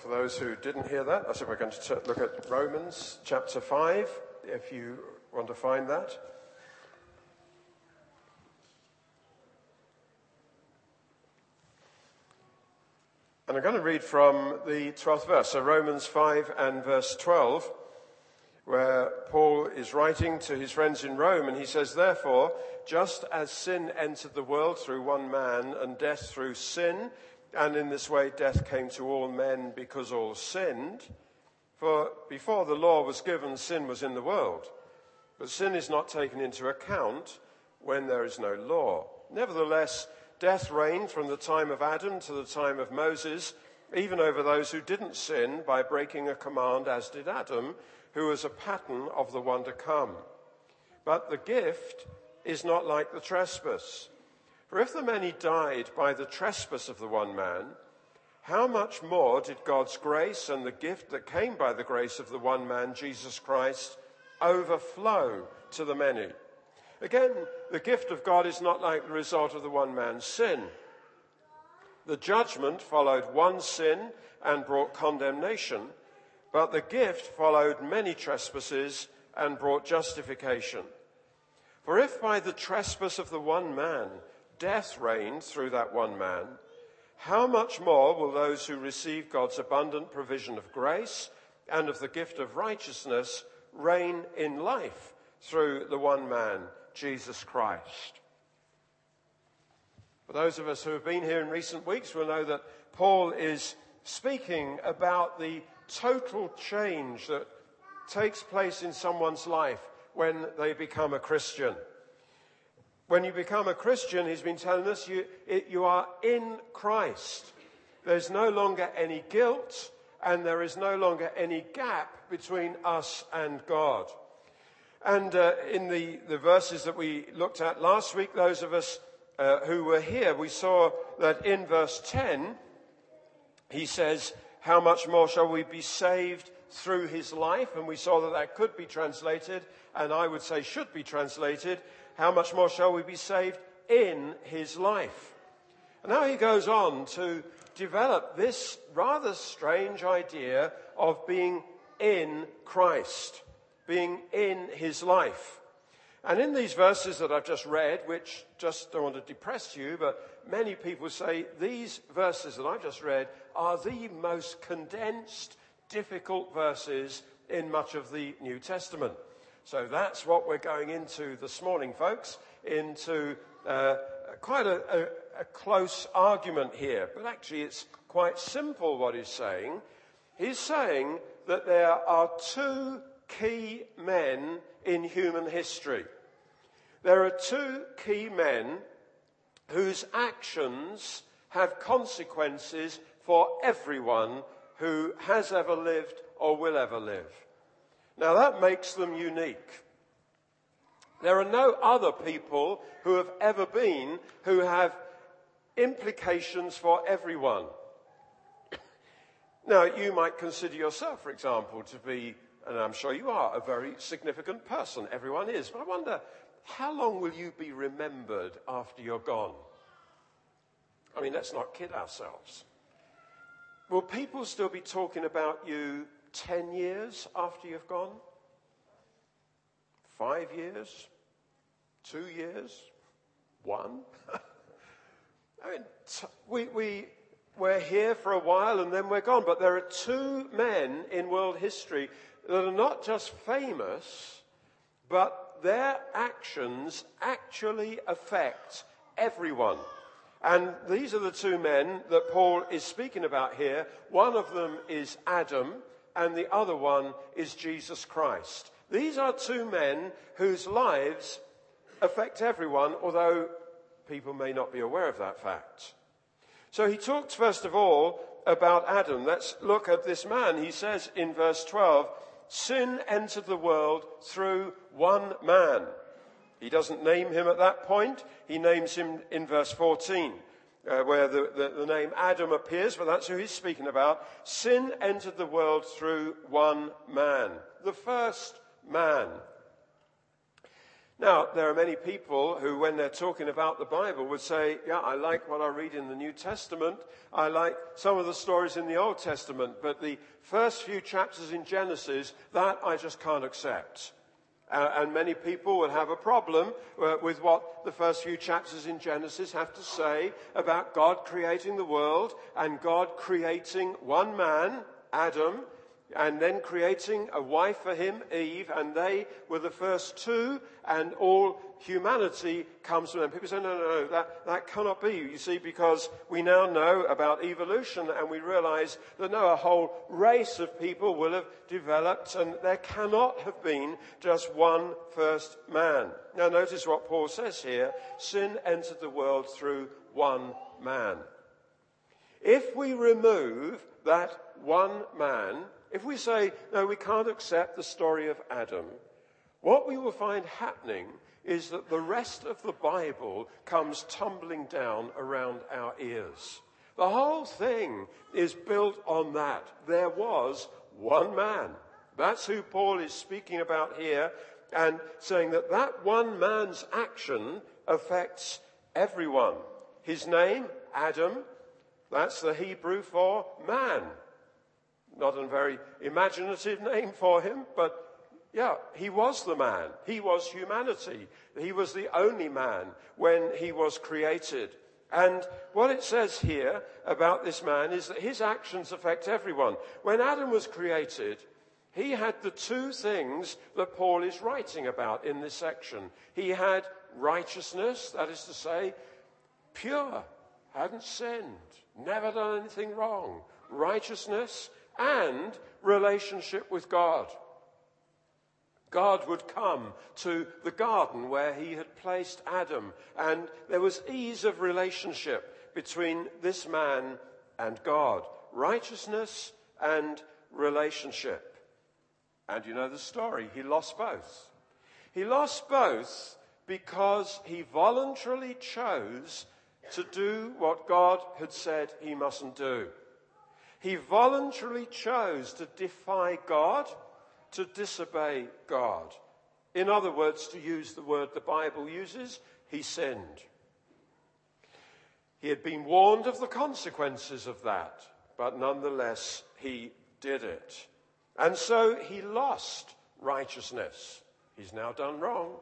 for those who didn't hear that, I said we're going to look at Romans chapter 5, if you want to find that. And I'm going to read from the 12th verse, so Romans 5 and verse 12, where Paul is writing to his friends in Rome, and he says, Therefore, just as sin entered the world through one man, and death through sin, and in this way death came to all men because all sinned, for before the law was given, sin was in the world. But sin is not taken into account when there is no law. Nevertheless, Death reigned from the time of Adam to the time of Moses, even over those who didn't sin by breaking a command, as did Adam, who was a pattern of the one to come. But the gift is not like the trespass. For if the many died by the trespass of the one man, how much more did God's grace and the gift that came by the grace of the one man, Jesus Christ, overflow to the many? Again, the gift of God is not like the result of the one man's sin. The judgment followed one sin and brought condemnation, but the gift followed many trespasses and brought justification. For if by the trespass of the one man death reigned through that one man, how much more will those who receive God's abundant provision of grace and of the gift of righteousness reign in life through the one man, Jesus Christ. For those of us who have been here in recent weeks will know that Paul is speaking about the total change that takes place in someone's life when they become a Christian. When you become a Christian, he's been telling us you, it, you are in Christ. There's no longer any guilt and there is no longer any gap between us and God. And uh, in the, the verses that we looked at last week, those of us uh, who were here, we saw that in verse 10, he says, How much more shall we be saved through his life? And we saw that that could be translated, and I would say should be translated, How much more shall we be saved in his life? And now he goes on to develop this rather strange idea of being in Christ being in his life. And in these verses that I've just read, which just don't want to depress you, but many people say these verses that I've just read are the most condensed, difficult verses in much of the New Testament. So that's what we're going into this morning, folks, into uh, quite a, a, a close argument here. But actually, it's quite simple what he's saying. He's saying that there are two key men in human history. There are two key men whose actions have consequences for everyone who has ever lived or will ever live. Now that makes them unique. There are no other people who have ever been who have implications for everyone. Now, you might consider yourself, for example, to be and I'm sure you are a very significant person. Everyone is. But I wonder, how long will you be remembered after you're gone? I mean, let's not kid ourselves. Will people still be talking about you 10 years after you've gone? Five years? Two years? One? I mean, t- we, we, we're here for a while and then we're gone. But there are two men in world history that are not just famous, but their actions actually affect everyone. And these are the two men that Paul is speaking about here. One of them is Adam, and the other one is Jesus Christ. These are two men whose lives affect everyone, although people may not be aware of that fact. So he talks first of all about Adam. Let's look at this man. He says in verse 12, sin entered the world through one man. He doesn't name him at that point. He names him in verse 14, uh, where the, the, the name Adam appears, but that's who he's speaking about. Sin entered the world through one man, the first man. Now, there are many people who, when they're talking about the Bible, would say, Yeah, I like what I read in the New Testament. I like some of the stories in the Old Testament, but the first few chapters in Genesis, that I just can't accept. Uh, and many people will have a problem uh, with what the first few chapters in Genesis have to say about God creating the world and God creating one man, Adam, and then creating a wife for him, Eve, and they were the first two, and all humanity comes from them. People say, no, no, no, that, that cannot be, you see, because we now know about evolution and we realize that no, a whole race of people will have developed and there cannot have been just one first man. Now notice what Paul says here. Sin entered the world through one man. If we remove that one man, if we say, no, we can't accept the story of Adam, what we will find happening is that the rest of the Bible comes tumbling down around our ears. The whole thing is built on that. There was one man. That's who Paul is speaking about here and saying that that one man's action affects everyone. His name, Adam, that's the Hebrew for man. Not a very imaginative name for him, but yeah, he was the man. He was humanity. He was the only man when he was created. And what it says here about this man is that his actions affect everyone. When Adam was created, he had the two things that Paul is writing about in this section. He had righteousness, that is to say, pure, hadn't sinned, never done anything wrong. Righteousness and relationship with God. God would come to the garden where he had placed Adam, and there was ease of relationship between this man and God righteousness and relationship. And you know the story, he lost both. He lost both because he voluntarily chose to do what God had said he mustn't do. He voluntarily chose to defy God, to disobey God. In other words, to use the word the Bible uses, he sinned. He had been warned of the consequences of that, but nonetheless, he did it. And so he lost righteousness. He's now done wrong.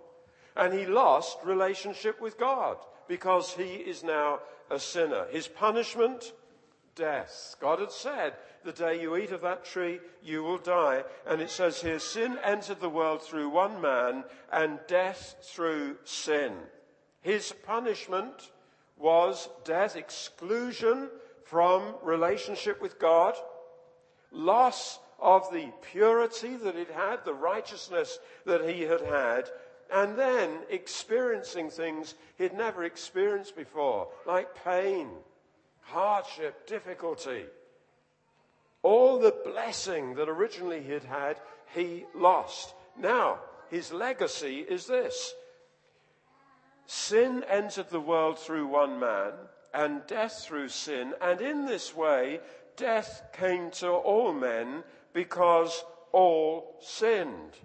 And he lost relationship with God because he is now a sinner. His punishment death. God had said, the day you eat of that tree, you will die. And it says here, sin entered the world through one man and death through sin. His punishment was death, exclusion from relationship with God, loss of the purity that it had, the righteousness that he had had, and then experiencing things he'd never experienced before, like pain hardship, difficulty. All the blessing that originally he'd had, he lost. Now, his legacy is this Sin entered the world through one man, and death through sin, and in this way, death came to all men because all sinned.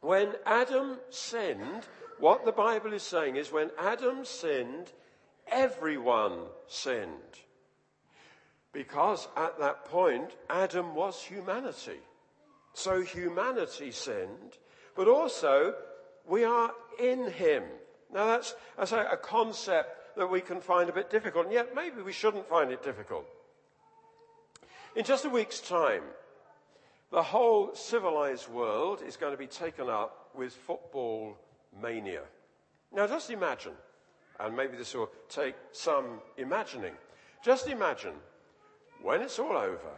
When Adam sinned, what the Bible is saying is when Adam sinned, everyone sinned. Because at that point, Adam was humanity. So humanity sinned, but also we are in him. Now that's, that's a, a concept that we can find a bit difficult, and yet maybe we shouldn't find it difficult. In just a week's time, the whole civilized world is going to be taken up with football mania. Now just imagine and maybe this will take some imagining. Just imagine, when it's all over,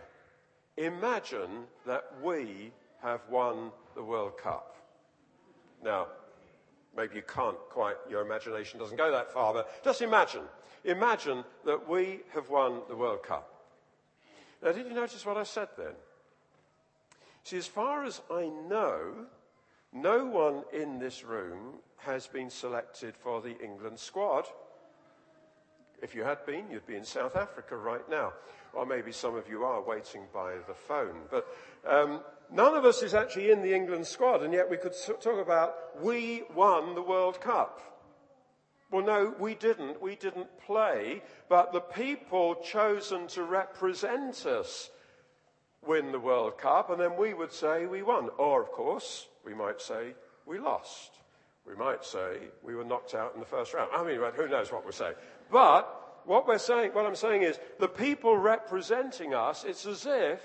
imagine that we have won the World Cup. Now, maybe you can't quite, your imagination doesn't go that far, but just imagine. Imagine that we have won the World Cup. Now, did you notice what I said then? See, as far as I know, no one in this room has been selected for the England squad. If you had been, you'd be in South Africa right now. Or maybe some of you are waiting by the phone. But um, none of us is actually in the England squad, and yet we could talk about we won the World Cup. Well, no, we didn't. We didn't play, but the people chosen to represent us win the World Cup, and then we would say we won. Or, of course, we might say we lost. We might say we were knocked out in the first round. I mean, who knows what we're saying. But what we're saying, what I'm saying is, the people representing us, it's as if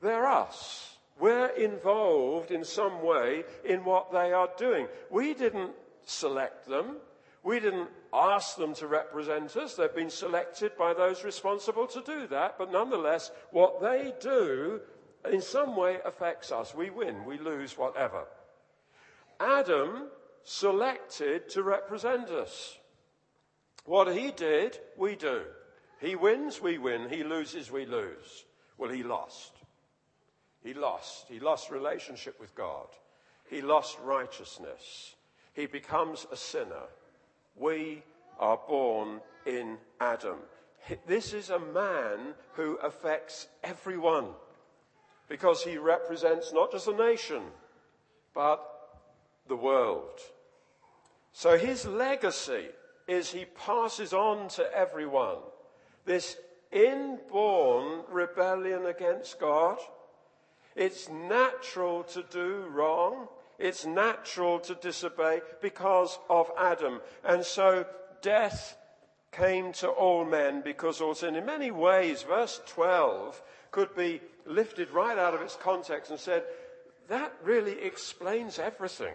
they're us. We're involved in some way in what they are doing. We didn't select them. We didn't ask them to represent us. They've been selected by those responsible to do that. But nonetheless, what they do in some way affects us. We win, we lose, whatever. Adam selected to represent us. What he did, we do. He wins, we win. He loses, we lose. Well, he lost. He lost. He lost relationship with God. He lost righteousness. He becomes a sinner. We are born in Adam. This is a man who affects everyone because he represents not just a nation, but the world. So his legacy is he passes on to everyone this inborn rebellion against God. It's natural to do wrong. It's natural to disobey because of Adam. And so death came to all men because all sin. In many ways, verse 12 could be lifted right out of its context and said, that really explains everything.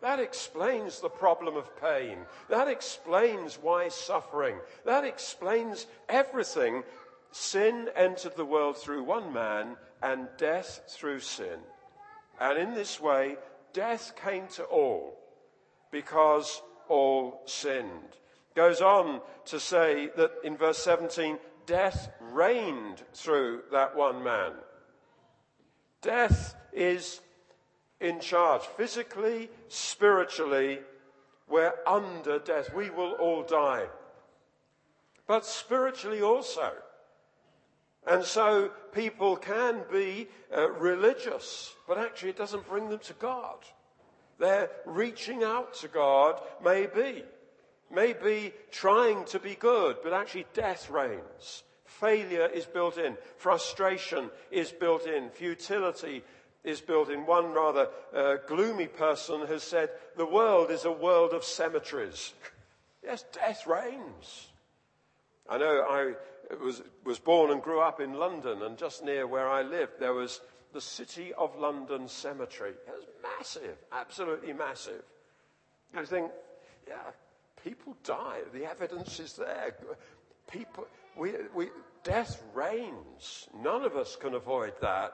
That explains the problem of pain. That explains why suffering. That explains everything. Sin entered the world through one man and death through sin. And in this way, death came to all because all sinned. Goes on to say that in verse 17, death reigned through that one man. Death is in charge. Physically, spiritually, we're under death. We will all die. But spiritually also. And so people can be uh, religious, but actually it doesn't bring them to God. They're reaching out to God, maybe. Maybe trying to be good, but actually death reigns. Failure is built in. Frustration is built in. Futility is built in. One rather uh, gloomy person has said, the world is a world of cemeteries. yes, death reigns. I know I was, was born and grew up in London, and just near where I lived, there was the City of London Cemetery. It was massive, absolutely massive. And I think, yeah, people die. The evidence is there. People, we, we, death reigns. None of us can avoid that.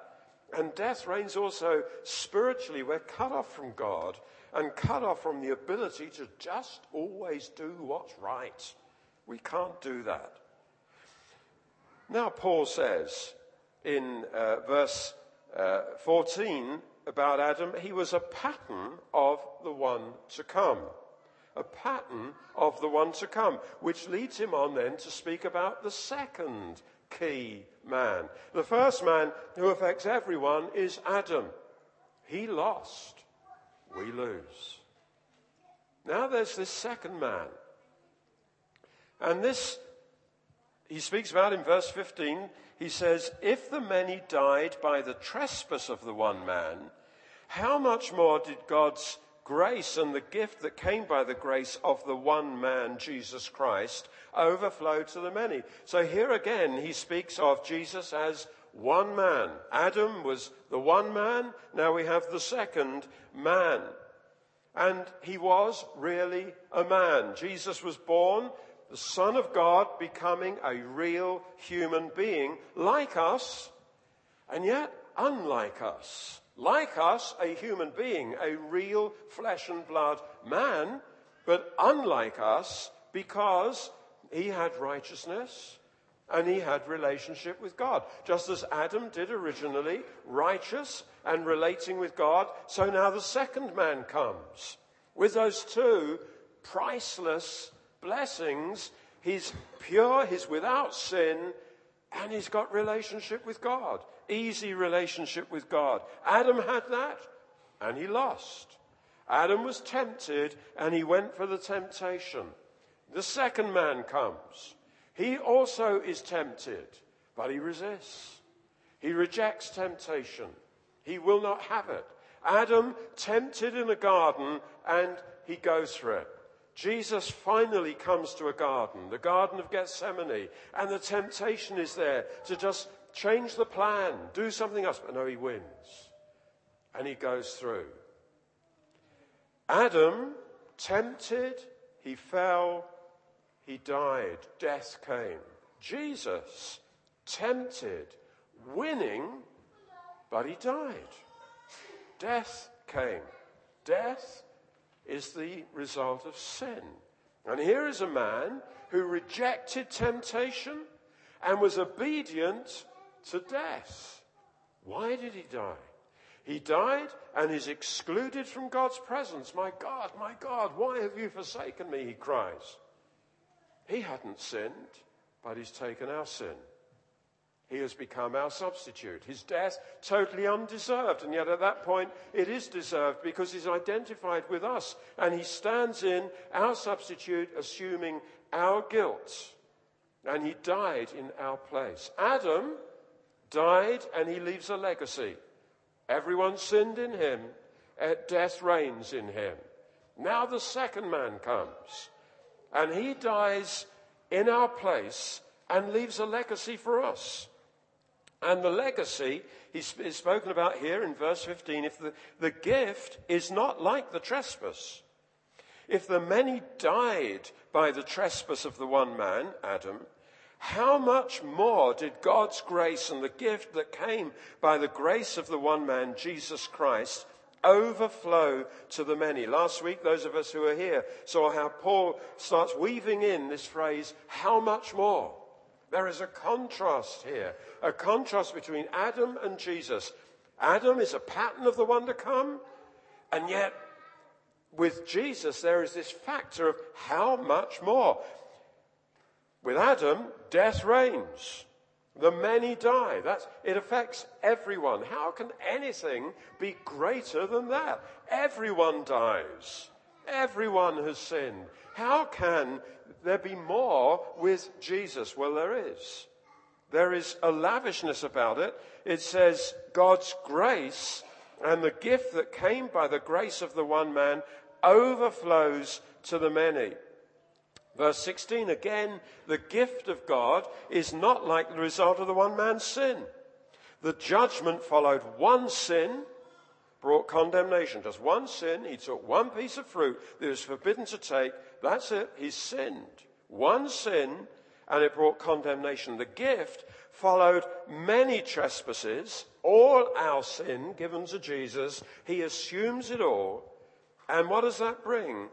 And death reigns also spiritually. We're cut off from God and cut off from the ability to just always do what's right. We can't do that. Now, Paul says in uh, verse uh, 14 about Adam, he was a pattern of the one to come. A pattern of the one to come, which leads him on then to speak about the second key man. The first man who affects everyone is Adam. He lost. We lose. Now there's this second man. And this he speaks about in verse 15. He says, If the many died by the trespass of the one man, how much more did God's grace and the gift that came by the grace of the one man, Jesus Christ, overflow to the many? So here again, he speaks of Jesus as one man. Adam was the one man. Now we have the second man. And he was really a man. Jesus was born the Son of God becoming a real human being like us, and yet unlike us. Like us, a human being, a real flesh and blood man, but unlike us because he had righteousness and he had relationship with God. Just as Adam did originally, righteous and relating with God, so now the second man comes with those two priceless blessings, He's pure, he's without sin, and he's got relationship with God. Easy relationship with God. Adam had that, and he lost. Adam was tempted, and he went for the temptation. The second man comes. He also is tempted, but he resists. He rejects temptation. He will not have it. Adam tempted in a garden and he goes for it. Jesus finally comes to a garden, the Garden of Gethsemane, and the temptation is there to just change the plan, do something else. But no, he wins. And he goes through. Adam, tempted, he fell, he died, death came. Jesus, tempted, winning, but he died. Death came. Death is the result of sin. And here is a man who rejected temptation and was obedient to death. Why did he die? He died and is excluded from God's presence. My God, my God, why have you forsaken me? He cries. He hadn't sinned, but he's taken our sin. He has become our substitute. His death totally undeserved, and yet at that point it is deserved because he's identified with us and he stands in our substitute, assuming our guilt. And he died in our place. Adam died and he leaves a legacy. Everyone sinned in him, eh, death reigns in him. Now the second man comes and he dies in our place and leaves a legacy for us. And the legacy is spoken about here in verse 15. If the, the gift is not like the trespass, if the many died by the trespass of the one man, Adam, how much more did God's grace and the gift that came by the grace of the one man, Jesus Christ, overflow to the many? Last week, those of us who are here saw how Paul starts weaving in this phrase, how much more? There is a contrast here, a contrast between Adam and Jesus. Adam is a pattern of the one to come, and yet with Jesus there is this factor of how much more. With Adam, death reigns. The many die. That's, it affects everyone. How can anything be greater than that? Everyone dies. Everyone has sinned. How can there be more with Jesus? Well, there is. There is a lavishness about it. It says God's grace and the gift that came by the grace of the one man overflows to the many. Verse 16 again, the gift of God is not like the result of the one man's sin. The judgment followed one sin, brought condemnation. Just one sin. He took one piece of fruit that was forbidden to take. That's it. He sinned. One sin, and it brought condemnation. The gift followed many trespasses, all our sin given to Jesus. He assumes it all. And what does that bring?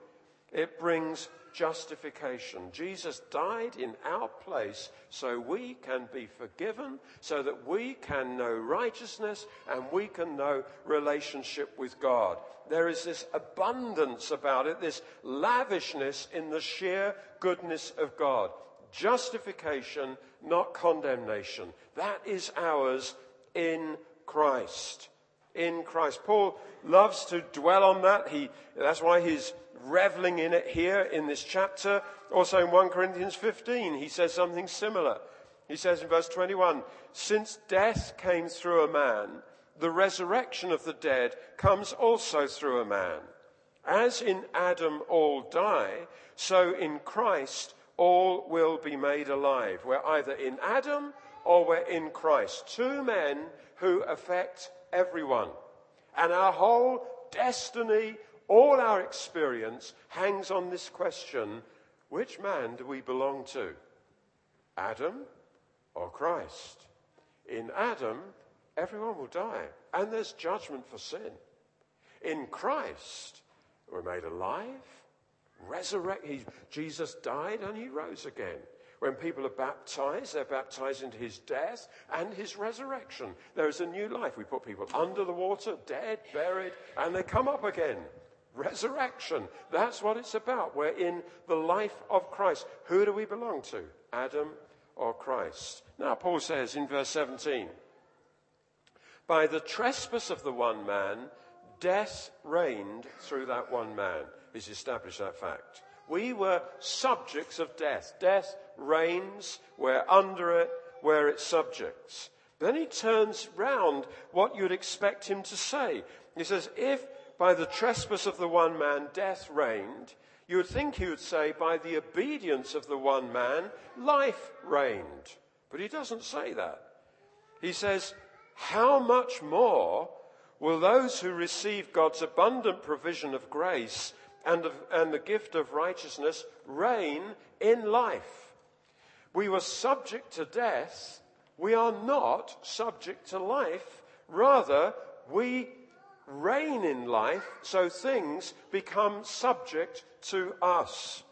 It brings justification. Jesus died in our place so we can be forgiven, so that we can know righteousness and we can know relationship with God. There is this abundance about it, this lavishness in the sheer goodness of God. Justification, not condemnation. That is ours in Christ. In Christ. Paul loves to dwell on that. He, that's why he's reveling in it here in this chapter. Also in 1 Corinthians 15, he says something similar. He says in verse 21, since death came through a man, the resurrection of the dead comes also through a man. As in Adam all die, so in Christ all will be made alive. We're either in Adam or we're in Christ. Two men who affect everyone. And our whole destiny, all our experience hangs on this question which man do we belong to? Adam or Christ? In Adam, everyone will die, and there's judgment for sin. In Christ, we're made alive, resurrected. Jesus died and he rose again. When people are baptized, they're baptized into his death and his resurrection. There is a new life. We put people under the water, dead, buried, and they come up again. resurrection. That's what it's about. We're in the life of Christ. Who do we belong to? Adam or Christ? Now, Paul says in verse 17, by the trespass of the one man, death reigned through that one man. He's established that fact. We were subjects of death. Death reigns, we're under it, we're its subjects. Then he turns round what you'd expect him to say. He says, If by the trespass of the one man death reigned, you would think he would say, By the obedience of the one man, life reigned. But he doesn't say that. He says, How much more will those who receive God's abundant provision of grace and, of, and the gift of righteousness reign in life. We were subject to death. We are not subject to life. Rather, we reign in life, so things become subject to us.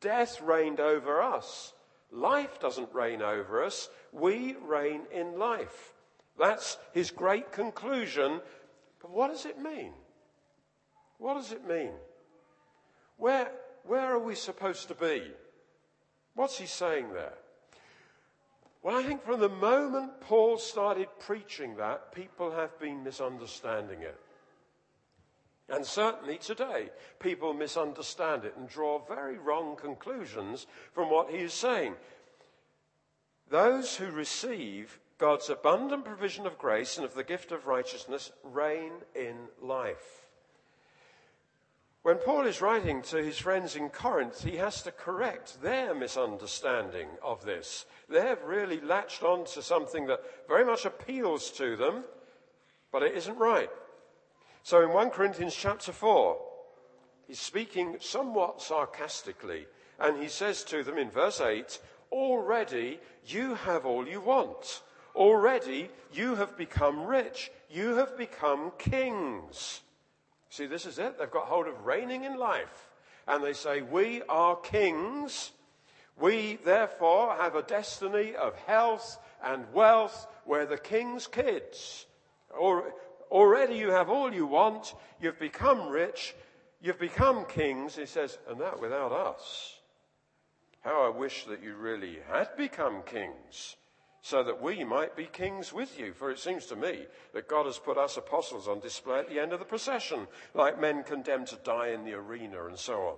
Death reigned over us. Life doesn't reign over us. We reign in life. That's his great conclusion. But what does it mean? What does it mean? Where, where are we supposed to be? What's he saying there? Well, I think from the moment Paul started preaching that, people have been misunderstanding it. And certainly today, people misunderstand it and draw very wrong conclusions from what he is saying. Those who receive God's abundant provision of grace and of the gift of righteousness reign in life. When Paul is writing to his friends in Corinth, he has to correct their misunderstanding of this. They've really latched on to something that very much appeals to them, but it isn't right. So in 1 Corinthians chapter 4, he's speaking somewhat sarcastically, and he says to them in verse 8, Already you have all you want. Already you have become rich. You have become kings. See, this is it. They've got hold of reigning in life. And they say, We are kings. We therefore have a destiny of health and wealth. We're the king's kids. Or, already you have all you want. You've become rich. You've become kings. He says, and that without us. How I wish that you really had become kings so that we might be kings with you. For it seems to me that God has put us apostles on display at the end of the procession, like men condemned to die in the arena and so on.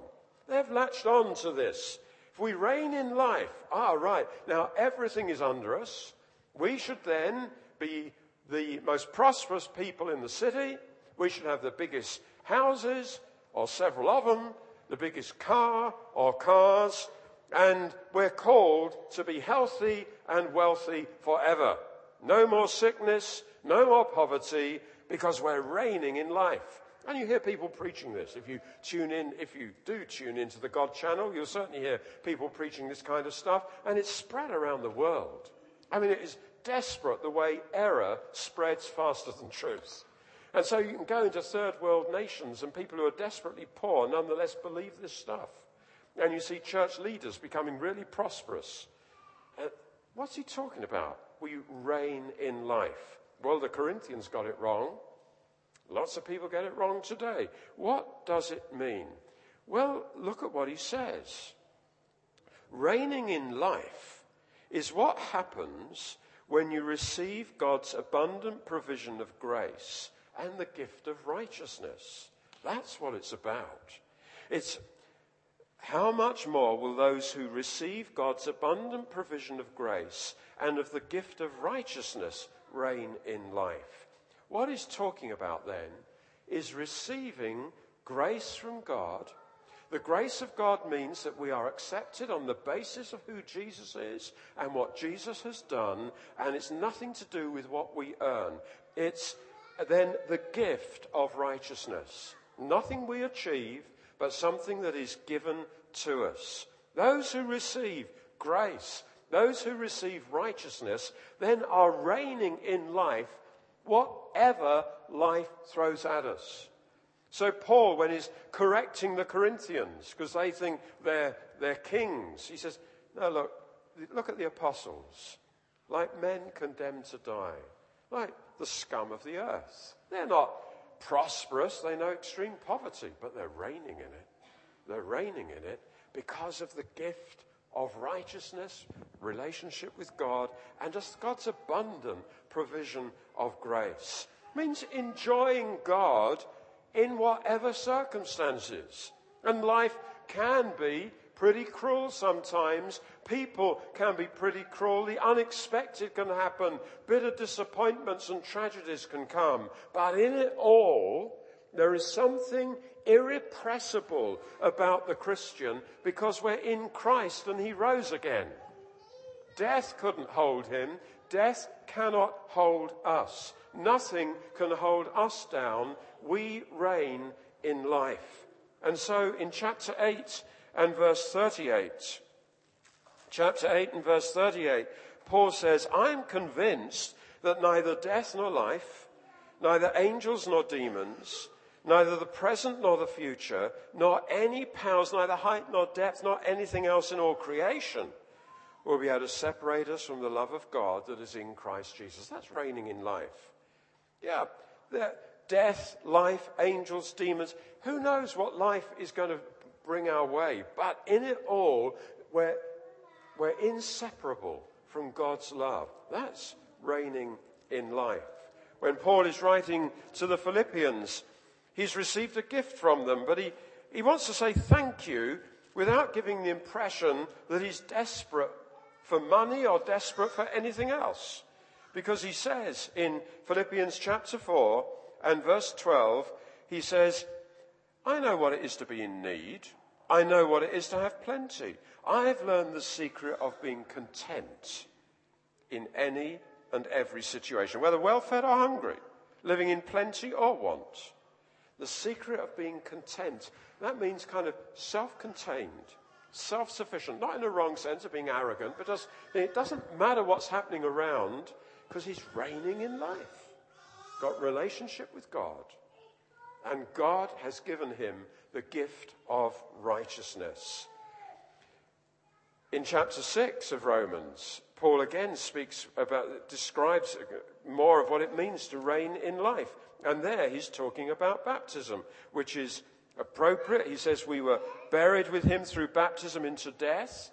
They've latched on to this. If we reign in life, ah, right, now everything is under us. We should then be the most prosperous people in the city. We should have the biggest houses, or several of them, the biggest car or cars, and we're called to be healthy and wealthy forever. No more sickness, no more poverty, because we're reigning in life. And you hear people preaching this. If you tune in, if you do tune into the God channel, you'll certainly hear people preaching this kind of stuff, and it's spread around the world. I mean, it is desperate the way error spreads faster than truth. And so you can go into third world nations, and people who are desperately poor nonetheless believe this stuff. And you see church leaders becoming really prosperous. Uh, what's he talking about? We reign in life. Well, the Corinthians got it wrong. Lots of people get it wrong today. What does it mean? Well, look at what he says. Reigning in life is what happens when you receive God's abundant provision of grace and the gift of righteousness. That's what it's about. It's how much more will those who receive God's abundant provision of grace and of the gift of righteousness reign in life? What he's talking about then is receiving grace from God. The grace of God means that we are accepted on the basis of who Jesus is and what Jesus has done, and it's nothing to do with what we earn. It's then the gift of righteousness. Nothing we achieve, but something that is given to us. Those who receive grace, those who receive righteousness, then are reigning in life whatever life throws at us. So, Paul, when he's correcting the Corinthians, because they think they're, they're kings, he says, No, look, look at the apostles, like men condemned to die, like the scum of the earth. They're not prosperous, they know extreme poverty, but they're reigning in it. They're reigning in it because of the gift of righteousness, relationship with God, and just God's abundant provision of grace. It means enjoying God in whatever circumstances. And life can be pretty cruel sometimes. People can be pretty cruel. The unexpected can happen. Bitter disappointments and tragedies can come. But in it all, there is something irrepressible about the Christian because we're in Christ and he rose again. Death couldn't hold him. Death cannot hold us. Nothing can hold us down. We reign in life. And so in chapter 8, and verse 38. Chapter 8 and verse 38, Paul says, I'm convinced that neither death nor life, neither angels nor demons, neither the present nor the future, nor any powers, neither height nor depth, nor anything else in all creation will be able to separate us from the love of God that is in Christ Jesus. That's reigning in life. Yeah, death, life, angels, demons. Who knows what life is going to bring our way. But in it all, we're, we're inseparable from God's love. That's reigning in life. When Paul is writing to the Philippians, he's received a gift from them, but he, he wants to say thank you without giving the impression that he's desperate for money or desperate for anything else. Because he says in Philippians chapter 4 and verse 12, he says, I know what it is to be in need. I know what it is to have plenty. I've learned the secret of being content in any and every situation, whether well fed or hungry, living in plenty or want. The secret of being content. That means kind of self contained, self sufficient, not in the wrong sense of being arrogant, but just, it doesn't matter what's happening around because he's reigning in life. Got relationship with God. And God has given him the gift of righteousness. In chapter 6 of Romans, Paul again speaks about, describes more of what it means to reign in life. And there he's talking about baptism, which is appropriate. He says, We were buried with him through baptism into death,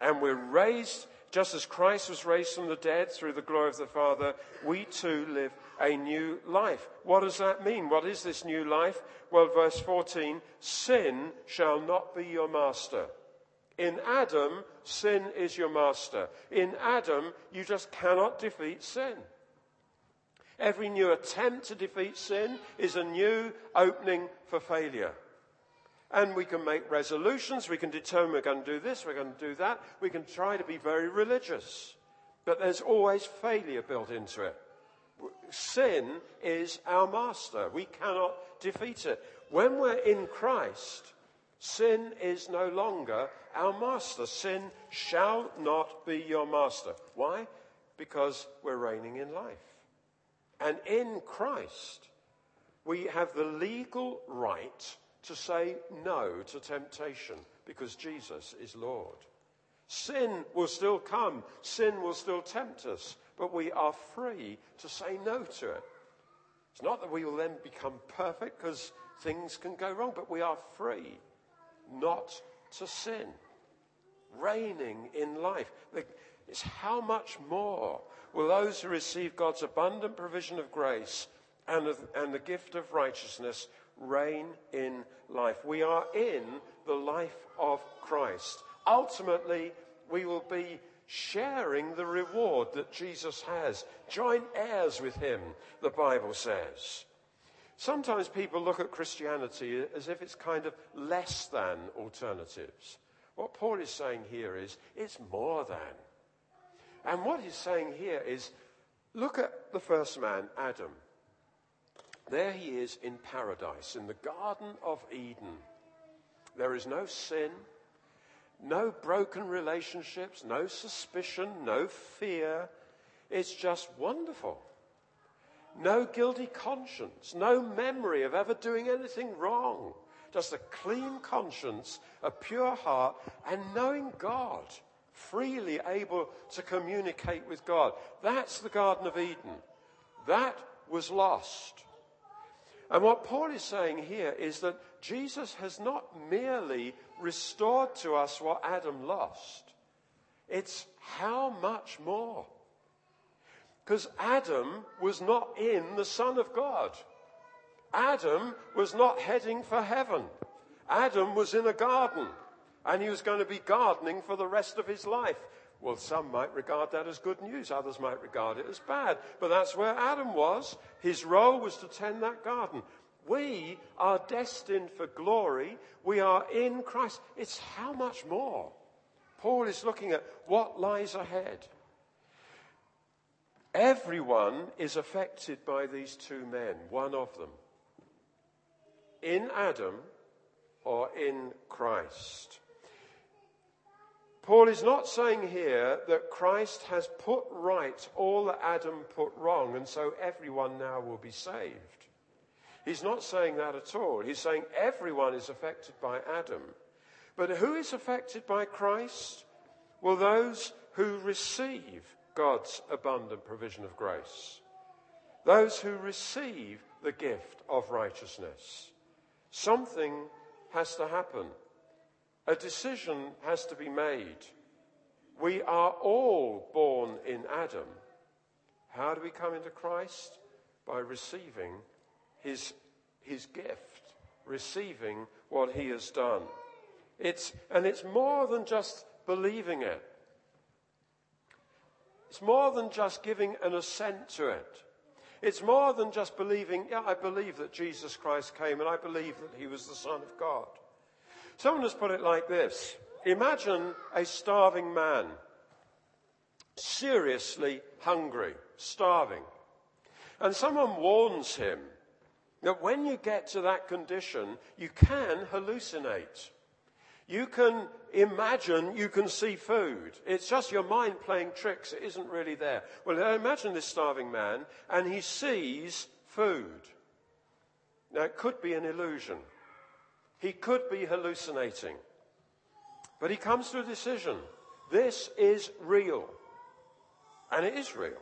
and we're raised, just as Christ was raised from the dead through the glory of the Father, we too live a new life. What does that mean? What is this new life? Well, verse 14 sin shall not be your master. In Adam, sin is your master. In Adam, you just cannot defeat sin. Every new attempt to defeat sin is a new opening for failure. And we can make resolutions, we can determine we're going to do this, we're going to do that, we can try to be very religious. But there's always failure built into it. Sin is our master. We cannot defeat it. When we're in Christ, sin is no longer our master. Sin shall not be your master. Why? Because we're reigning in life. And in Christ, we have the legal right to say no to temptation because Jesus is Lord. Sin will still come, sin will still tempt us, but we are free to say no to it. It's not that we will then become perfect because things can go wrong, but we are free not to sin. Reigning in life. It's how much more will those who receive God's abundant provision of grace and, of, and the gift of righteousness reign in life? We are in the life of Christ. Ultimately, we will be sharing the reward that Jesus has. Joint heirs with him, the Bible says. Sometimes people look at Christianity as if it's kind of less than alternatives. What Paul is saying here is it's more than. And what he's saying here is look at the first man, Adam. There he is in paradise, in the Garden of Eden. There is no sin, no broken relationships, no suspicion, no fear. It's just wonderful. No guilty conscience, no memory of ever doing anything wrong. Just a clean conscience, a pure heart, and knowing God, freely able to communicate with God. That's the Garden of Eden. That was lost. And what Paul is saying here is that Jesus has not merely restored to us what Adam lost, it's how much more. Because Adam was not in the Son of God. Adam was not heading for heaven. Adam was in a garden and he was going to be gardening for the rest of his life. Well, some might regard that as good news, others might regard it as bad. But that's where Adam was. His role was to tend that garden. We are destined for glory. We are in Christ. It's how much more? Paul is looking at what lies ahead. Everyone is affected by these two men, one of them. In Adam or in Christ. Paul is not saying here that Christ has put right all that Adam put wrong, and so everyone now will be saved. He's not saying that at all. He's saying everyone is affected by Adam. But who is affected by Christ? Well, those who receive God's abundant provision of grace. Those who receive the gift of righteousness. Something has to happen. A decision has to be made. We are all born in Adam. How do we come into Christ? By receiving his, his gift, receiving what he has done. It's, and it's more than just believing it. It's more than just giving an assent to it. It's more than just believing, yeah, I believe that Jesus Christ came and I believe that he was the Son of God. Someone has put it like this Imagine a starving man, seriously hungry, starving. And someone warns him that when you get to that condition, you can hallucinate. You can imagine you can see food. It's just your mind playing tricks. It isn't really there. Well, imagine this starving man and he sees food. Now, it could be an illusion. He could be hallucinating. But he comes to a decision. This is real. And it is real.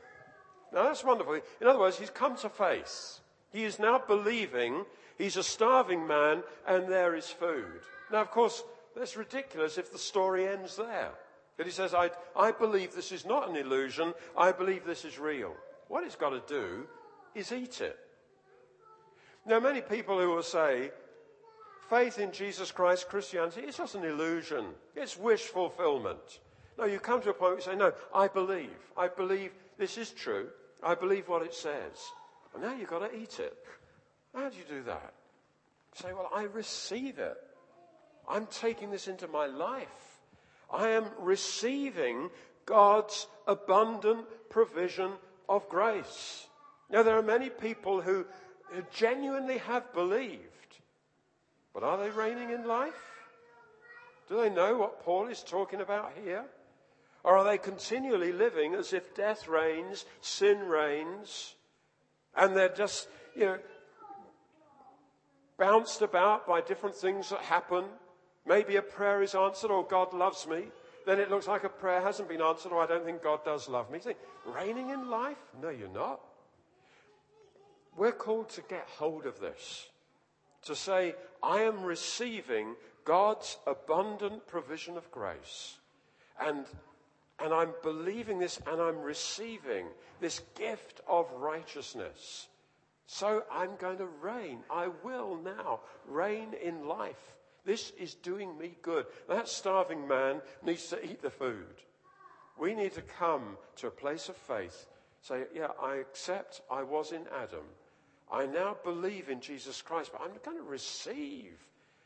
Now that's wonderful. In other words, he's come to faith. He is now believing he's a starving man and there is food. Now, of course, that's ridiculous if the story ends there. But he says, I, I believe this is not an illusion. I believe this is real. What he's got to do is eat it. Now, many people who will say, faith in Jesus Christ, Christianity, it's just an illusion. It's wish fulfillment. No, you come to a point where you say, No, I believe. I believe this is true. I believe what it says. And now you've got to eat it. How do you do that? You say, Well, I receive it. I'm taking this into my life. I am receiving God's abundant provision of grace. Now, there are many people who, who genuinely have believed but are they reigning in life? Do they know what Paul is talking about here? Or are they continually living as if death reigns, sin reigns, and they're just, you know, bounced about by different things that happen? Maybe a prayer is answered, or God loves me. Then it looks like a prayer hasn't been answered, or I don't think God does love me. You think, reigning in life? No, you're not. We're called to get hold of this to say, I am receiving God's abundant provision of grace. And, and I'm believing this and I'm receiving this gift of righteousness. So I'm going to reign. I will now reign in life. This is doing me good. That starving man needs to eat the food. We need to come to a place of faith. Say, yeah, I accept I was in Adam. I now believe in Jesus Christ, but I'm going to receive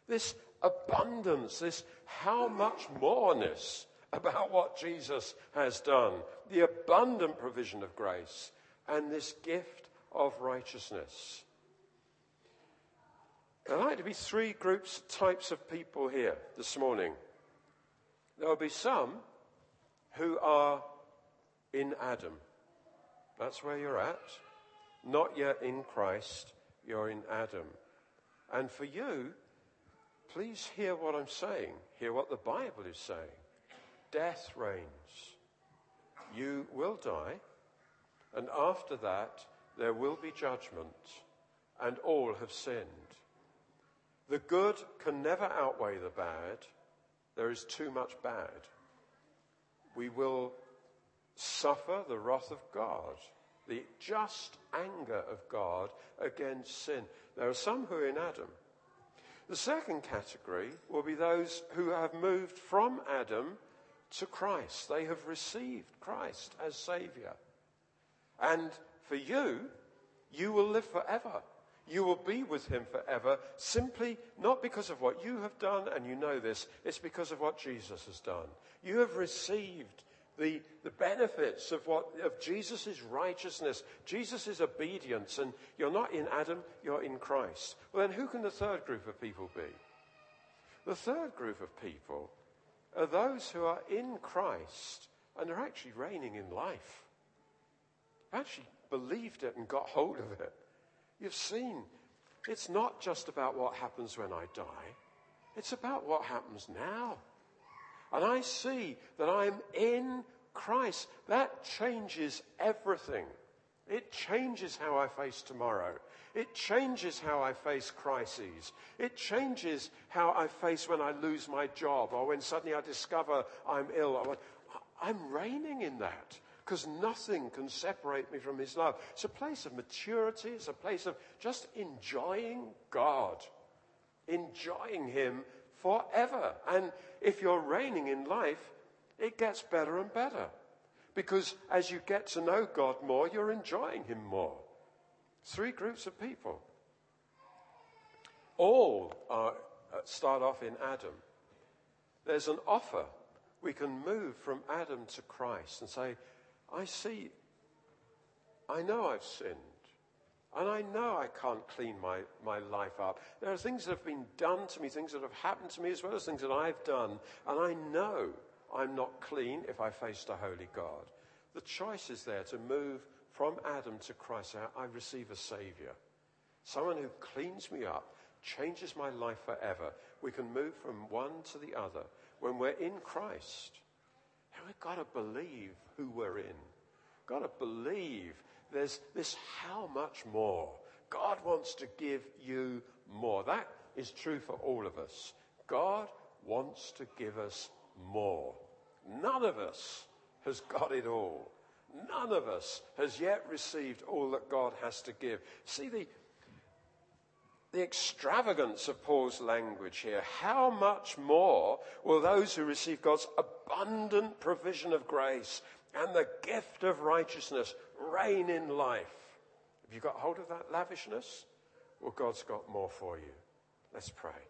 this abundance, this how much moreness about what Jesus has done, the abundant provision of grace, and this gift of righteousness. There are like to be three groups, types of people here this morning. There will be some who are in Adam. That's where you're at not yet in Christ, you're in Adam. And for you, please hear what I'm saying. Hear what the Bible is saying. Death reigns. You will die. And after that, there will be judgment. and all have sinned. The good can never outweigh the bad. There is too much bad. We will suffer the wrath of God, the just anger of God against sin. There are some who are in Adam. The second category will be those who have moved from Adam to Christ. They have received Christ as Savior. And for you, you will live forever. You will be with him forever, simply not because of what you have done, and you know this, it's because of what Jesus has done. You have received the, the benefits of what of Jesus' righteousness, Jesus' obedience, and you're not in Adam, you're in Christ. Well then who can the third group of people be? The third group of people are those who are in Christ and are actually reigning in life. Actually believed it and got hold of it. You've seen, it's not just about what happens when I die, it's about what happens now. And I see that I'm in Christ. That changes everything. It changes how I face tomorrow. It changes how I face crises. It changes how I face when I lose my job or when suddenly I discover I'm ill. I'm reigning in that because nothing can separate me from His love. It's a place of maturity, it's a place of just enjoying God, enjoying Him forever. And if you're reigning in life, it gets better and better. Because as you get to know God more, you're enjoying Him more. Three groups of people. All are, uh, start off in Adam. There's an offer. We can move from Adam to Christ and say, I see, I know I've sinned. And I know I can't clean my, my life up. There are things that have been done to me, things that have happened to me, as well as things that I've done. And I know I'm not clean if I face the Holy God. The choice is there to move from Adam to Christ. I receive a Savior. Someone who cleans me up, changes my life forever. We can move from one to the other. When we're in Christ, we've got to believe who we're in. Got to believe there's this how much more. God wants to give you more. That is true for all of us. God wants to give us more. None of us has got it all. None of us has yet received all that God has to give. See the, the extravagance of Paul's language here. How much more will those who receive God's abundant provision of grace and the gift of righteousness reign in life? Have you got hold of that lavishness? Well, God's got more for you. Let's pray.